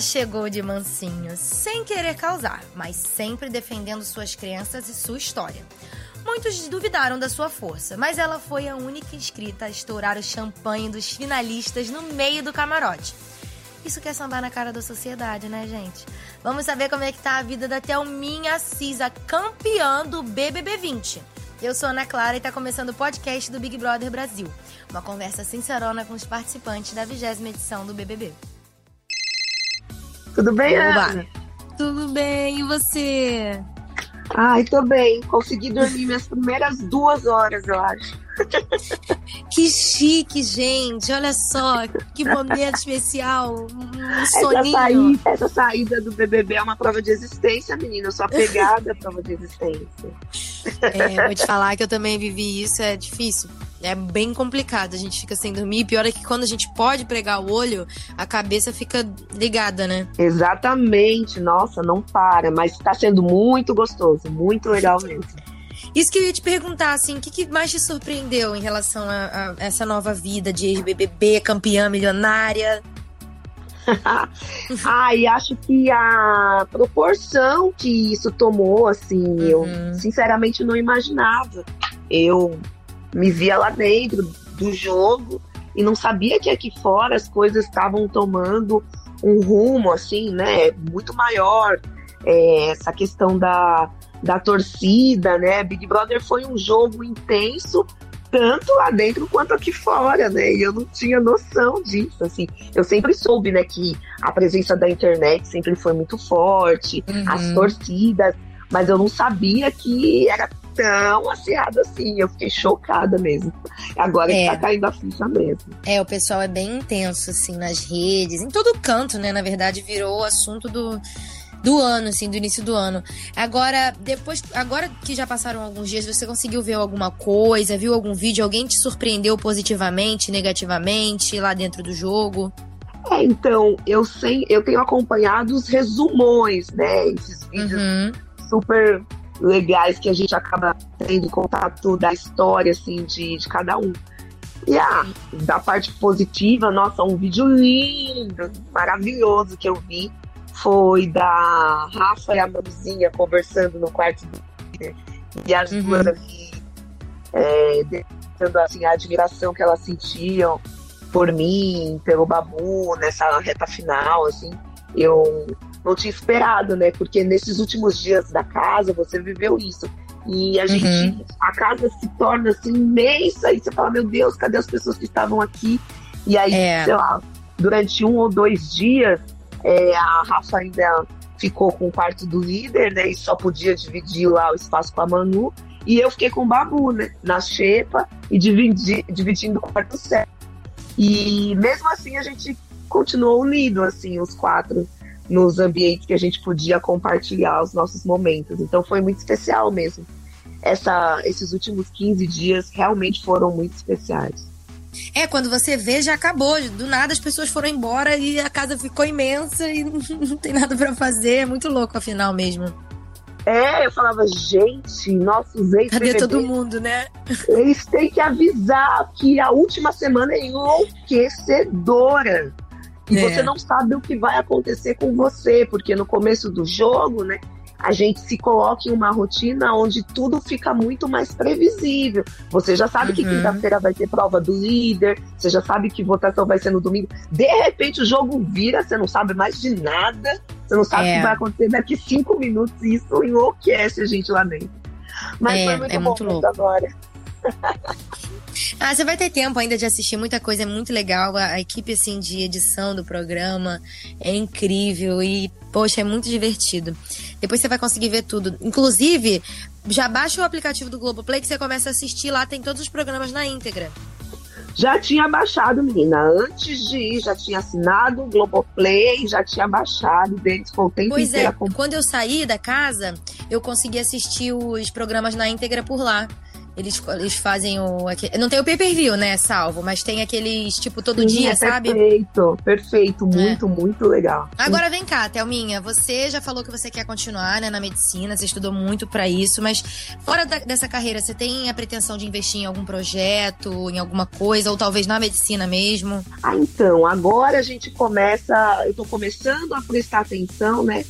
ela chegou de mansinho, sem querer causar, mas sempre defendendo suas crenças e sua história. Muitos duvidaram da sua força, mas ela foi a única inscrita a estourar o champanhe dos finalistas no meio do camarote. Isso quer sambar na cara da sociedade, né, gente? Vamos saber como é que tá a vida da Thelminha Assis, a campeã do BBB 20. Eu sou Ana Clara e tá começando o podcast do Big Brother Brasil. Uma conversa sincerona com os participantes da vigésima edição do BBB. Tudo bem, Oba. Ana? Tudo bem, e você? Ai, tô bem. Consegui dormir minhas primeiras duas horas, eu acho. Que chique, gente. Olha só, que momento especial. Um soninho. Essa saída, essa saída do BBB é uma prova de existência, menina. Eu sou apegada à prova de existência. É, vou te falar que eu também vivi isso. É difícil. É bem complicado. A gente fica sem dormir. Pior é que quando a gente pode pregar o olho, a cabeça fica ligada, né? Exatamente. Nossa, não para. Mas tá sendo muito gostoso. Muito legal mesmo. Isso que eu ia te perguntar, assim, o que, que mais te surpreendeu em relação a, a essa nova vida de ex-BBB, campeã milionária? ah, e acho que a proporção que isso tomou, assim, uhum. eu sinceramente não imaginava. Eu me via lá dentro do jogo e não sabia que aqui fora as coisas estavam tomando um rumo, assim, né, muito maior. É, essa questão da, da torcida, né? Big Brother foi um jogo intenso, tanto lá dentro quanto aqui fora, né? E eu não tinha noção disso, assim. Eu sempre soube, né, que a presença da internet sempre foi muito forte, uhum. as torcidas, mas eu não sabia que era tão acirrado assim. Eu fiquei chocada mesmo. Agora é. que tá caindo a ficha mesmo. É, o pessoal é bem intenso, assim, nas redes, em todo canto, né? Na verdade, virou o assunto do do ano, assim, do início do ano. Agora, depois, agora que já passaram alguns dias, você conseguiu ver alguma coisa, viu algum vídeo, alguém te surpreendeu positivamente, negativamente lá dentro do jogo? É, então, eu sei, eu tenho acompanhado os resumões, né? Esses vídeos uhum. super legais que a gente acaba tendo contato da história, assim, de, de cada um. E ah, da parte positiva, nossa, um vídeo lindo, maravilhoso que eu vi foi da Rafa e a Manuzinha conversando no quarto do. E as uhum. duas ali, é, dando assim, a admiração que elas sentiam por mim, pelo Babu, nessa reta final, assim, eu não tinha esperado, né? Porque nesses últimos dias da casa você viveu isso. E a gente, uhum. a casa se torna assim imensa, e você fala, meu Deus, cadê as pessoas que estavam aqui? E aí, é. sei lá, durante um ou dois dias, é, a Rafa ainda ficou com o quarto do líder, né? E só podia dividir lá o espaço com a Manu. E eu fiquei com o Babu, né? Na xepa e dividi, dividindo o quarto certo. E mesmo assim a gente continuou unido, assim, os quatro, nos ambientes que a gente podia compartilhar os nossos momentos. Então foi muito especial mesmo. Essa, esses últimos 15 dias realmente foram muito especiais. É, quando você vê, já acabou. Do nada as pessoas foram embora e a casa ficou imensa e não tem nada para fazer. É muito louco, afinal mesmo. É, eu falava, gente, nossos ex Cadê todo mundo, né? Eles têm que avisar que a última semana é enlouquecedora. E é. você não sabe o que vai acontecer com você, porque no começo do jogo, né? a gente se coloca em uma rotina onde tudo fica muito mais previsível. Você já sabe uhum. que quinta-feira vai ter prova do líder, você já sabe que votação vai ser no domingo. De repente o jogo vira, você não sabe mais de nada, você não sabe o que é. vai acontecer daqui cinco minutos e isso enlouquece a gente lá dentro. Mas é, foi muito é bom muito louco. agora. Ah, você vai ter tempo ainda de assistir muita coisa, é muito legal. A, a, equipe assim de edição do programa é incrível e, poxa, é muito divertido. Depois você vai conseguir ver tudo. Inclusive, já baixa o aplicativo do Globoplay que você começa a assistir lá, tem todos os programas na íntegra. Já tinha baixado, menina. Antes de ir, já tinha assinado o Globoplay, já tinha baixado deles, foi o tempo Pois é, quando eu saí da casa, eu consegui assistir os programas na íntegra por lá. Eles, eles fazem o. Não tem o pay-per-view, né? Salvo, mas tem aqueles, tipo, todo Sim, dia, é sabe? Perfeito, perfeito. Muito, é. muito legal. Agora vem cá, Thelminha. Você já falou que você quer continuar, né, na medicina, você estudou muito para isso, mas fora da, dessa carreira, você tem a pretensão de investir em algum projeto, em alguma coisa, ou talvez na medicina mesmo? Ah, então, agora a gente começa. Eu tô começando a prestar atenção, né?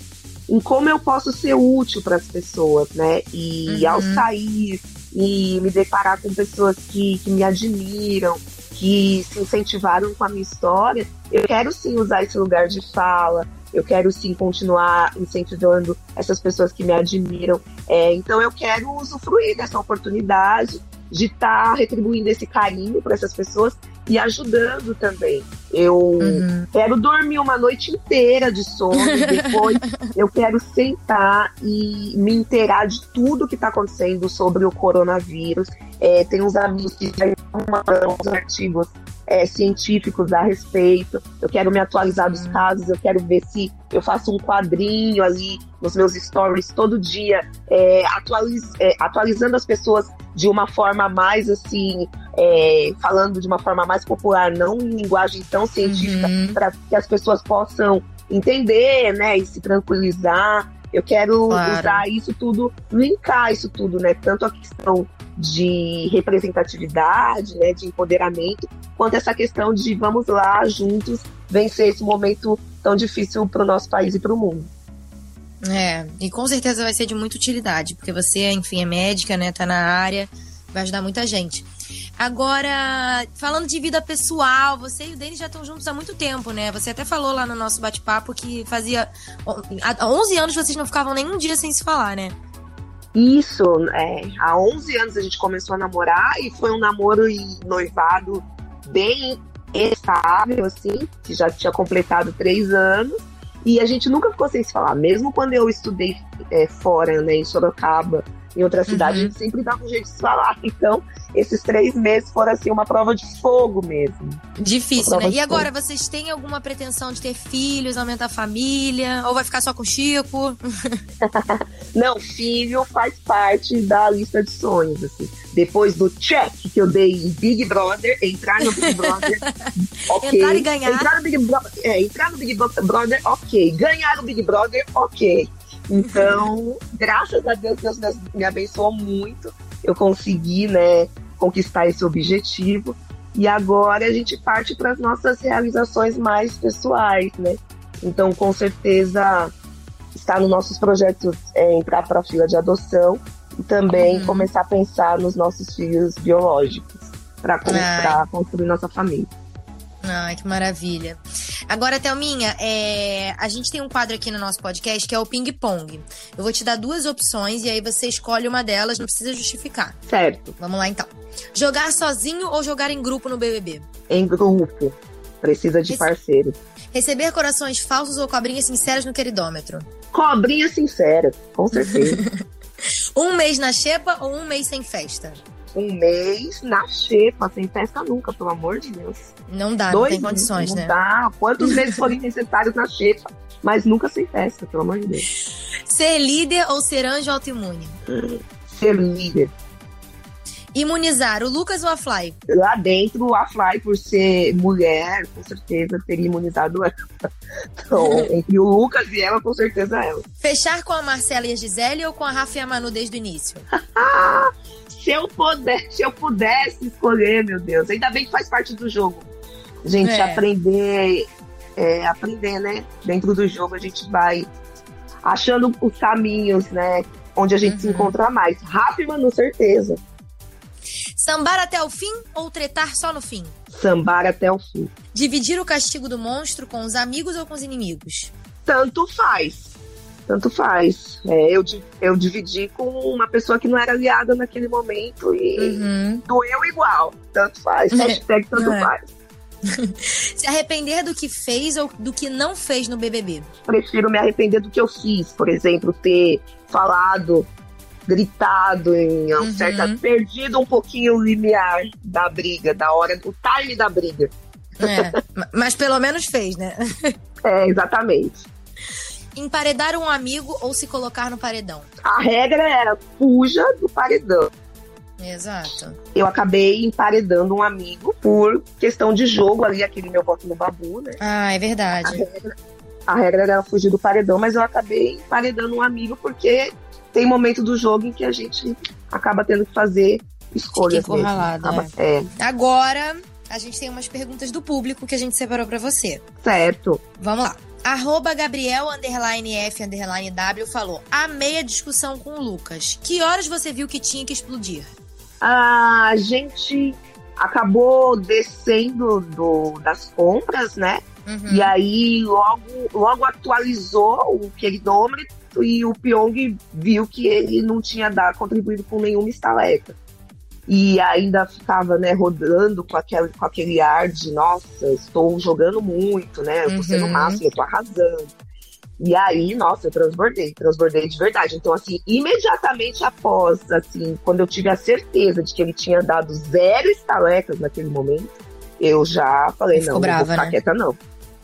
Em como eu posso ser útil para as pessoas, né? E uhum. ao sair e me deparar com pessoas que, que me admiram, que se incentivaram com a minha história, eu quero sim usar esse lugar de fala, eu quero sim continuar incentivando essas pessoas que me admiram. É, então eu quero usufruir dessa oportunidade de estar tá retribuindo esse carinho para essas pessoas e ajudando também. Eu uhum. quero dormir uma noite inteira de sono, depois eu quero sentar e me inteirar de tudo que está acontecendo sobre o coronavírus. É, tem uns amigos que já mandam os artigos é, científicos a respeito. Eu quero me atualizar dos uhum. casos, eu quero ver se eu faço um quadrinho ali nos meus stories todo dia, é, atualiz, é, atualizando as pessoas de uma forma mais assim, é, falando de uma forma mais popular, não em linguagem tão científica, uhum. para que as pessoas possam entender, né, e se tranquilizar. Eu quero claro. usar isso tudo, linkar isso tudo, né? Tanto a questão de representatividade, né, de empoderamento, quanto essa questão de vamos lá juntos vencer esse momento tão difícil para o nosso país e para o mundo. É, e com certeza vai ser de muita utilidade, porque você, enfim, é médica, né, tá na área, vai ajudar muita gente. Agora, falando de vida pessoal, você e o Denis já estão juntos há muito tempo, né? Você até falou lá no nosso bate-papo que fazia. Há 11 anos vocês não ficavam nenhum dia sem se falar, né? Isso, é. Há 11 anos a gente começou a namorar e foi um namoro e noivado bem estável, assim, que já tinha completado três anos. E a gente nunca ficou sem se falar. Mesmo quando eu estudei é, fora, né, em Sorocaba, em outra cidade, uhum. a gente sempre dava um jeito de se falar. Então, esses três meses foram assim uma prova de fogo mesmo. Difícil, né? E agora, fogo. vocês têm alguma pretensão de ter filhos, aumentar a família? Ou vai ficar só com o Chico? Não, filho faz parte da lista de sonhos, assim. Depois do check que eu dei em Big Brother, entrar no Big Brother, ok. Entrar e ganhar. Entrar no Big, Bro é, entrar no Big Brother, ok. Ganhar o Big Brother, ok. Então, graças a Deus, Deus me abençoou muito. Eu consegui, né, conquistar esse objetivo. E agora a gente parte para as nossas realizações mais pessoais, né? Então, com certeza, está nos nossos projetos é, entrar para a fila de adoção e também uhum. começar a pensar nos nossos filhos biológicos para construir nossa família. Ai, que maravilha. Agora, Thelminha, é... a gente tem um quadro aqui no nosso podcast que é o ping-pong. Eu vou te dar duas opções e aí você escolhe uma delas, não precisa justificar. Certo. Vamos lá então. Jogar sozinho ou jogar em grupo no BBB? Em grupo. Precisa de Rece... parceiro. Receber corações falsos ou cobrinhas sinceras no queridômetro? Cobrinha sincera, com certeza. um mês na xepa ou um mês sem festa? Um mês na xepa, sem festa nunca, pelo amor de Deus. Não dá, Dois, não tem condições, não né? Não dá. Quantos meses forem necessários na xepa, mas nunca sem festa, pelo amor de Deus. Ser líder ou ser anjo autoimune? Ser líder. Imunizar o Lucas ou a Fly? Lá dentro, a Fly, por ser mulher, com certeza teria imunizado ela. Então, entre o Lucas e ela, com certeza ela. Fechar com a Marcela e a Gisele ou com a Rafa e a Manu desde o início? se eu pudesse, se eu pudesse escolher, meu Deus. Ainda bem que faz parte do jogo. Gente, é. aprender, é, aprender, né? Dentro do jogo a gente vai achando os caminhos, né? Onde a gente uhum. se encontra mais. Rápido, com certeza. Sambar até o fim ou tretar só no fim? Sambar até o fim. Dividir o castigo do monstro com os amigos ou com os inimigos? Tanto faz tanto faz. É, eu, eu dividi com uma pessoa que não era aliada naquele momento e uhum. doeu igual. Tanto faz. Hashtag tanto é. faz. Se arrepender do que fez ou do que não fez no BBB? Prefiro me arrepender do que eu fiz. Por exemplo, ter falado, gritado em um uhum. certa. perdido um pouquinho o limiar da briga, da hora, do time da briga. É, mas pelo menos fez, né? É, exatamente emparedar um amigo ou se colocar no paredão? A regra era fuja do paredão. Exato. Eu acabei emparedando um amigo por questão de jogo ali, aquele meu voto no babu, né? Ah, é verdade. A regra, a regra era fugir do paredão, mas eu acabei emparedando um amigo porque tem momento do jogo em que a gente acaba tendo que fazer escolhas. Fica encurralado, é. é. Agora, a gente tem umas perguntas do público que a gente separou para você. Certo. Vamos lá. Arroba Gabriel underline F underline W falou: Amei a discussão com o Lucas. Que horas você viu que tinha que explodir? A gente acabou descendo do, das compras, né? Uhum. E aí logo, logo atualizou o queridômetro e o Pyong viu que ele não tinha dado, contribuído com nenhuma estaleca e ainda ficava, né, rodando com aquele, com aquele ar de, nossa, estou jogando muito, né, eu tô sendo uhum. máximo, eu tô arrasando. E aí, nossa, eu transbordei, transbordei de verdade. Então, assim, imediatamente após, assim, quando eu tive a certeza de que ele tinha dado zero estalecas naquele momento, eu já falei, não, brava, não vou ficar né? quieta, não.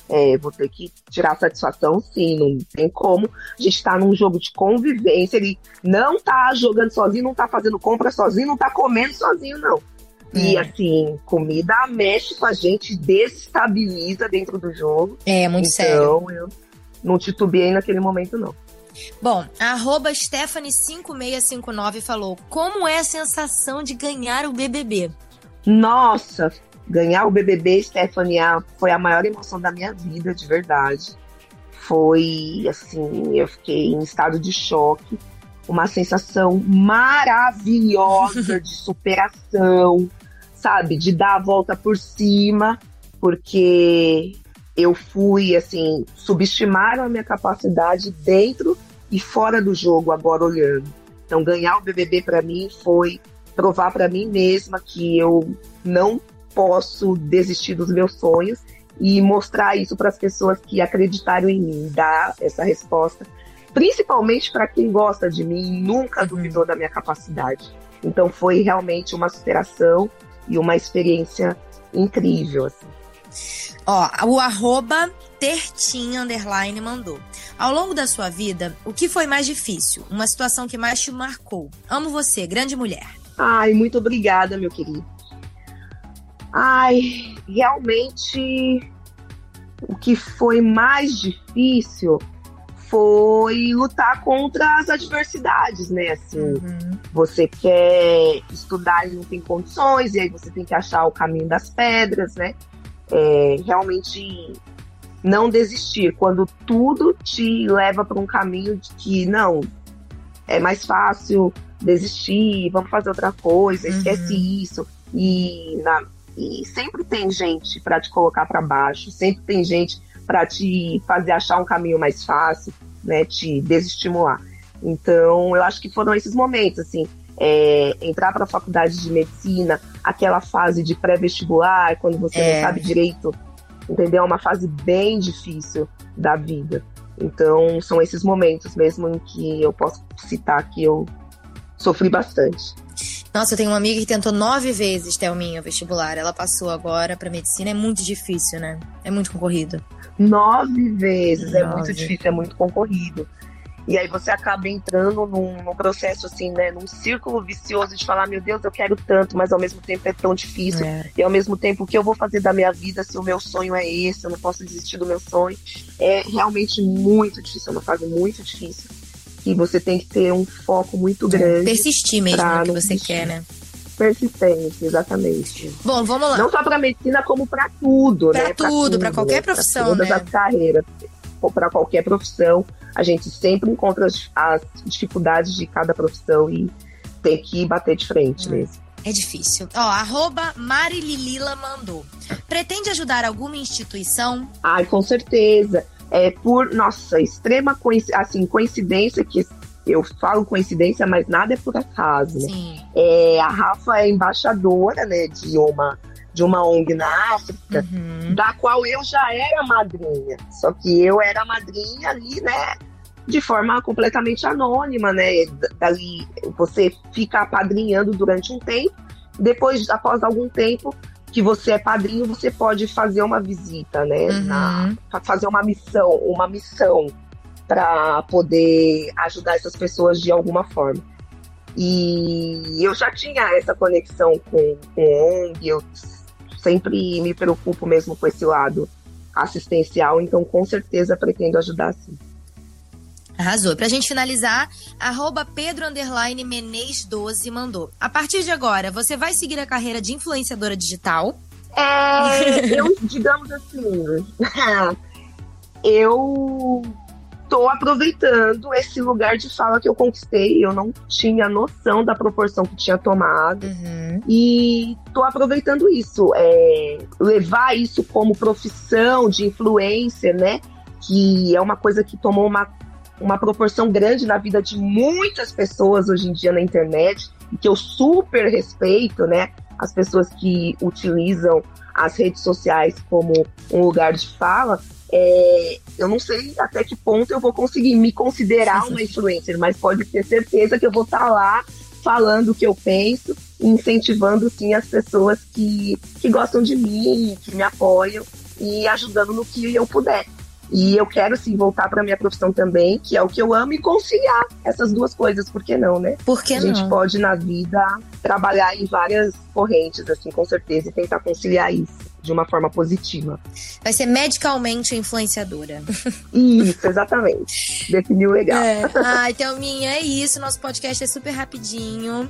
É, vou ter que tirar satisfação, sim, não tem como. A gente tá num jogo de convivência, ele não tá jogando sozinho, não tá fazendo compra sozinho, não tá comendo sozinho, não. É. E assim, comida mexe com a gente, desestabiliza dentro do jogo. É, muito então, sério. Então eu não titubeei naquele momento, não. Bom, arroba Stephanie5659 falou: Como é a sensação de ganhar o BBB? Nossa, Ganhar o BBB Stefania foi a maior emoção da minha vida, de verdade. Foi assim, eu fiquei em estado de choque, uma sensação maravilhosa de superação, sabe, de dar a volta por cima, porque eu fui assim, subestimaram a minha capacidade dentro e fora do jogo agora olhando. Então ganhar o BBB para mim foi provar para mim mesma que eu não posso desistir dos meus sonhos e mostrar isso para as pessoas que acreditaram em mim, dar essa resposta, principalmente para quem gosta de mim e nunca uhum. duvidou da minha capacidade. Então foi realmente uma superação e uma experiência incrível. Assim. Ó, o arroba Tertinha Underline mandou. Ao longo da sua vida, o que foi mais difícil? Uma situação que mais te marcou? Amo você, grande mulher. Ai, muito obrigada, meu querido. Ai, realmente o que foi mais difícil foi lutar contra as adversidades, né? Assim, uhum. você quer estudar e não tem condições, e aí você tem que achar o caminho das pedras, né? É, realmente não desistir quando tudo te leva para um caminho de que não é mais fácil desistir, vamos fazer outra coisa, esquece uhum. isso. E na, e sempre tem gente para te colocar para baixo, sempre tem gente para te fazer achar um caminho mais fácil, né, te desestimular. Então, eu acho que foram esses momentos, assim, é, entrar para a faculdade de medicina, aquela fase de pré-vestibular, quando você é. não sabe direito, entendeu? É uma fase bem difícil da vida. Então, são esses momentos mesmo em que eu posso citar que eu sofri bastante. Nossa, eu tenho uma amiga que tentou nove vezes, Thelminha, o vestibular. Ela passou agora pra medicina. É muito difícil, né? É muito concorrido. Nove vezes. Nove. É muito difícil, é muito concorrido. E aí você acaba entrando num, num, processo assim, né? Num círculo vicioso de falar, meu Deus, eu quero tanto, mas ao mesmo tempo é tão difícil. É. E ao mesmo tempo, o que eu vou fazer da minha vida se o meu sonho é esse? Eu não posso desistir do meu sonho. É realmente muito difícil, é uma fase muito difícil que você tem que ter um foco muito grande. Persistir mesmo no que você quer, né? Persistência, exatamente. Bom, vamos lá. Não só para medicina, como para tudo, pra né? Tudo, para qualquer né? profissão, pra todas né? as carreiras, para qualquer profissão, a gente sempre encontra as, as, dificuldades de cada profissão e tem que bater de frente é. mesmo. É difícil. Ó, arroba Marililila mandou. Pretende ajudar alguma instituição? Ai, com certeza é, por, nossa, extrema coincidência, assim, coincidência que eu falo coincidência, mas nada é por acaso. Né? É, a Rafa é embaixadora né, de, uma, de uma ONG na África, uhum. da qual eu já era madrinha. Só que eu era madrinha ali, né? De forma completamente anônima, né? Dali você fica apadrinhando durante um tempo, depois, após algum tempo, que você é padrinho, você pode fazer uma visita, né? Uhum. Na, fazer uma missão, uma missão para poder ajudar essas pessoas de alguma forma. E eu já tinha essa conexão com, com ONG, eu sempre me preocupo mesmo com esse lado assistencial, então com certeza pretendo ajudar sim. Arrasou. Pra gente finalizar, arroba Pedro Menes 12 mandou. A partir de agora, você vai seguir a carreira de influenciadora digital? É, eu, digamos assim, eu tô aproveitando esse lugar de fala que eu conquistei. Eu não tinha noção da proporção que tinha tomado. Uhum. E tô aproveitando isso. É, levar isso como profissão de influencer, né? Que é uma coisa que tomou uma, uma proporção grande na vida de muitas pessoas hoje em dia na internet. E que eu super respeito, né? As pessoas que utilizam as redes sociais como um lugar de fala, é, eu não sei até que ponto eu vou conseguir me considerar uma influencer, mas pode ter certeza que eu vou estar tá lá falando o que eu penso incentivando sim as pessoas que, que gostam de mim, que me apoiam e ajudando no que eu puder. E eu quero sim voltar para minha profissão também, que é o que eu amo, e conciliar essas duas coisas, por que não, né? Por que A não? gente pode na vida trabalhar em várias correntes, assim, com certeza, e tentar conciliar isso de uma forma positiva. Vai ser medicalmente influenciadora. Isso, exatamente. Definiu legal. É. Ai, Thelminha, é isso. Nosso podcast é super rapidinho.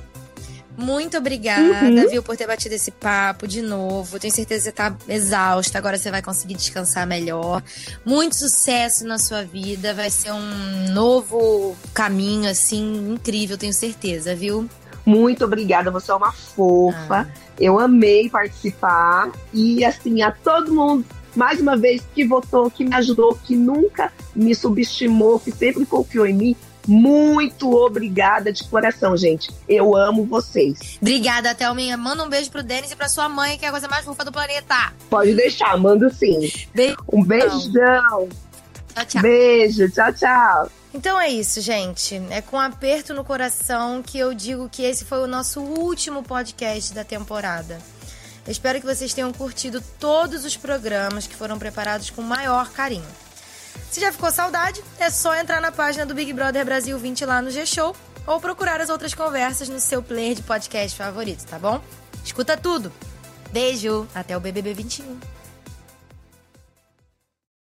Muito obrigada, uhum. viu, por ter batido esse papo de novo. Tenho certeza que você tá exausta, agora você vai conseguir descansar melhor. Muito sucesso na sua vida, vai ser um novo caminho, assim, incrível, tenho certeza, viu? Muito obrigada, você é uma fofa. Ah. Eu amei participar. E, assim, a todo mundo, mais uma vez, que votou, que me ajudou, que nunca me subestimou, que sempre confiou em mim. Muito obrigada de coração, gente. Eu amo vocês. Obrigada, Thelminha. Manda um beijo pro Denis e pra sua mãe, que é a coisa mais fofa do planeta. Pode deixar, mando sim. Beijo. Um beijão. Tchau, tchau. Beijo, tchau, tchau. Então é isso, gente. É com aperto no coração que eu digo que esse foi o nosso último podcast da temporada. Eu espero que vocês tenham curtido todos os programas que foram preparados com maior carinho. Se já ficou saudade, é só entrar na página do Big Brother Brasil 20 lá no G-Show ou procurar as outras conversas no seu player de podcast favorito, tá bom? Escuta tudo. Beijo, até o BBB 21.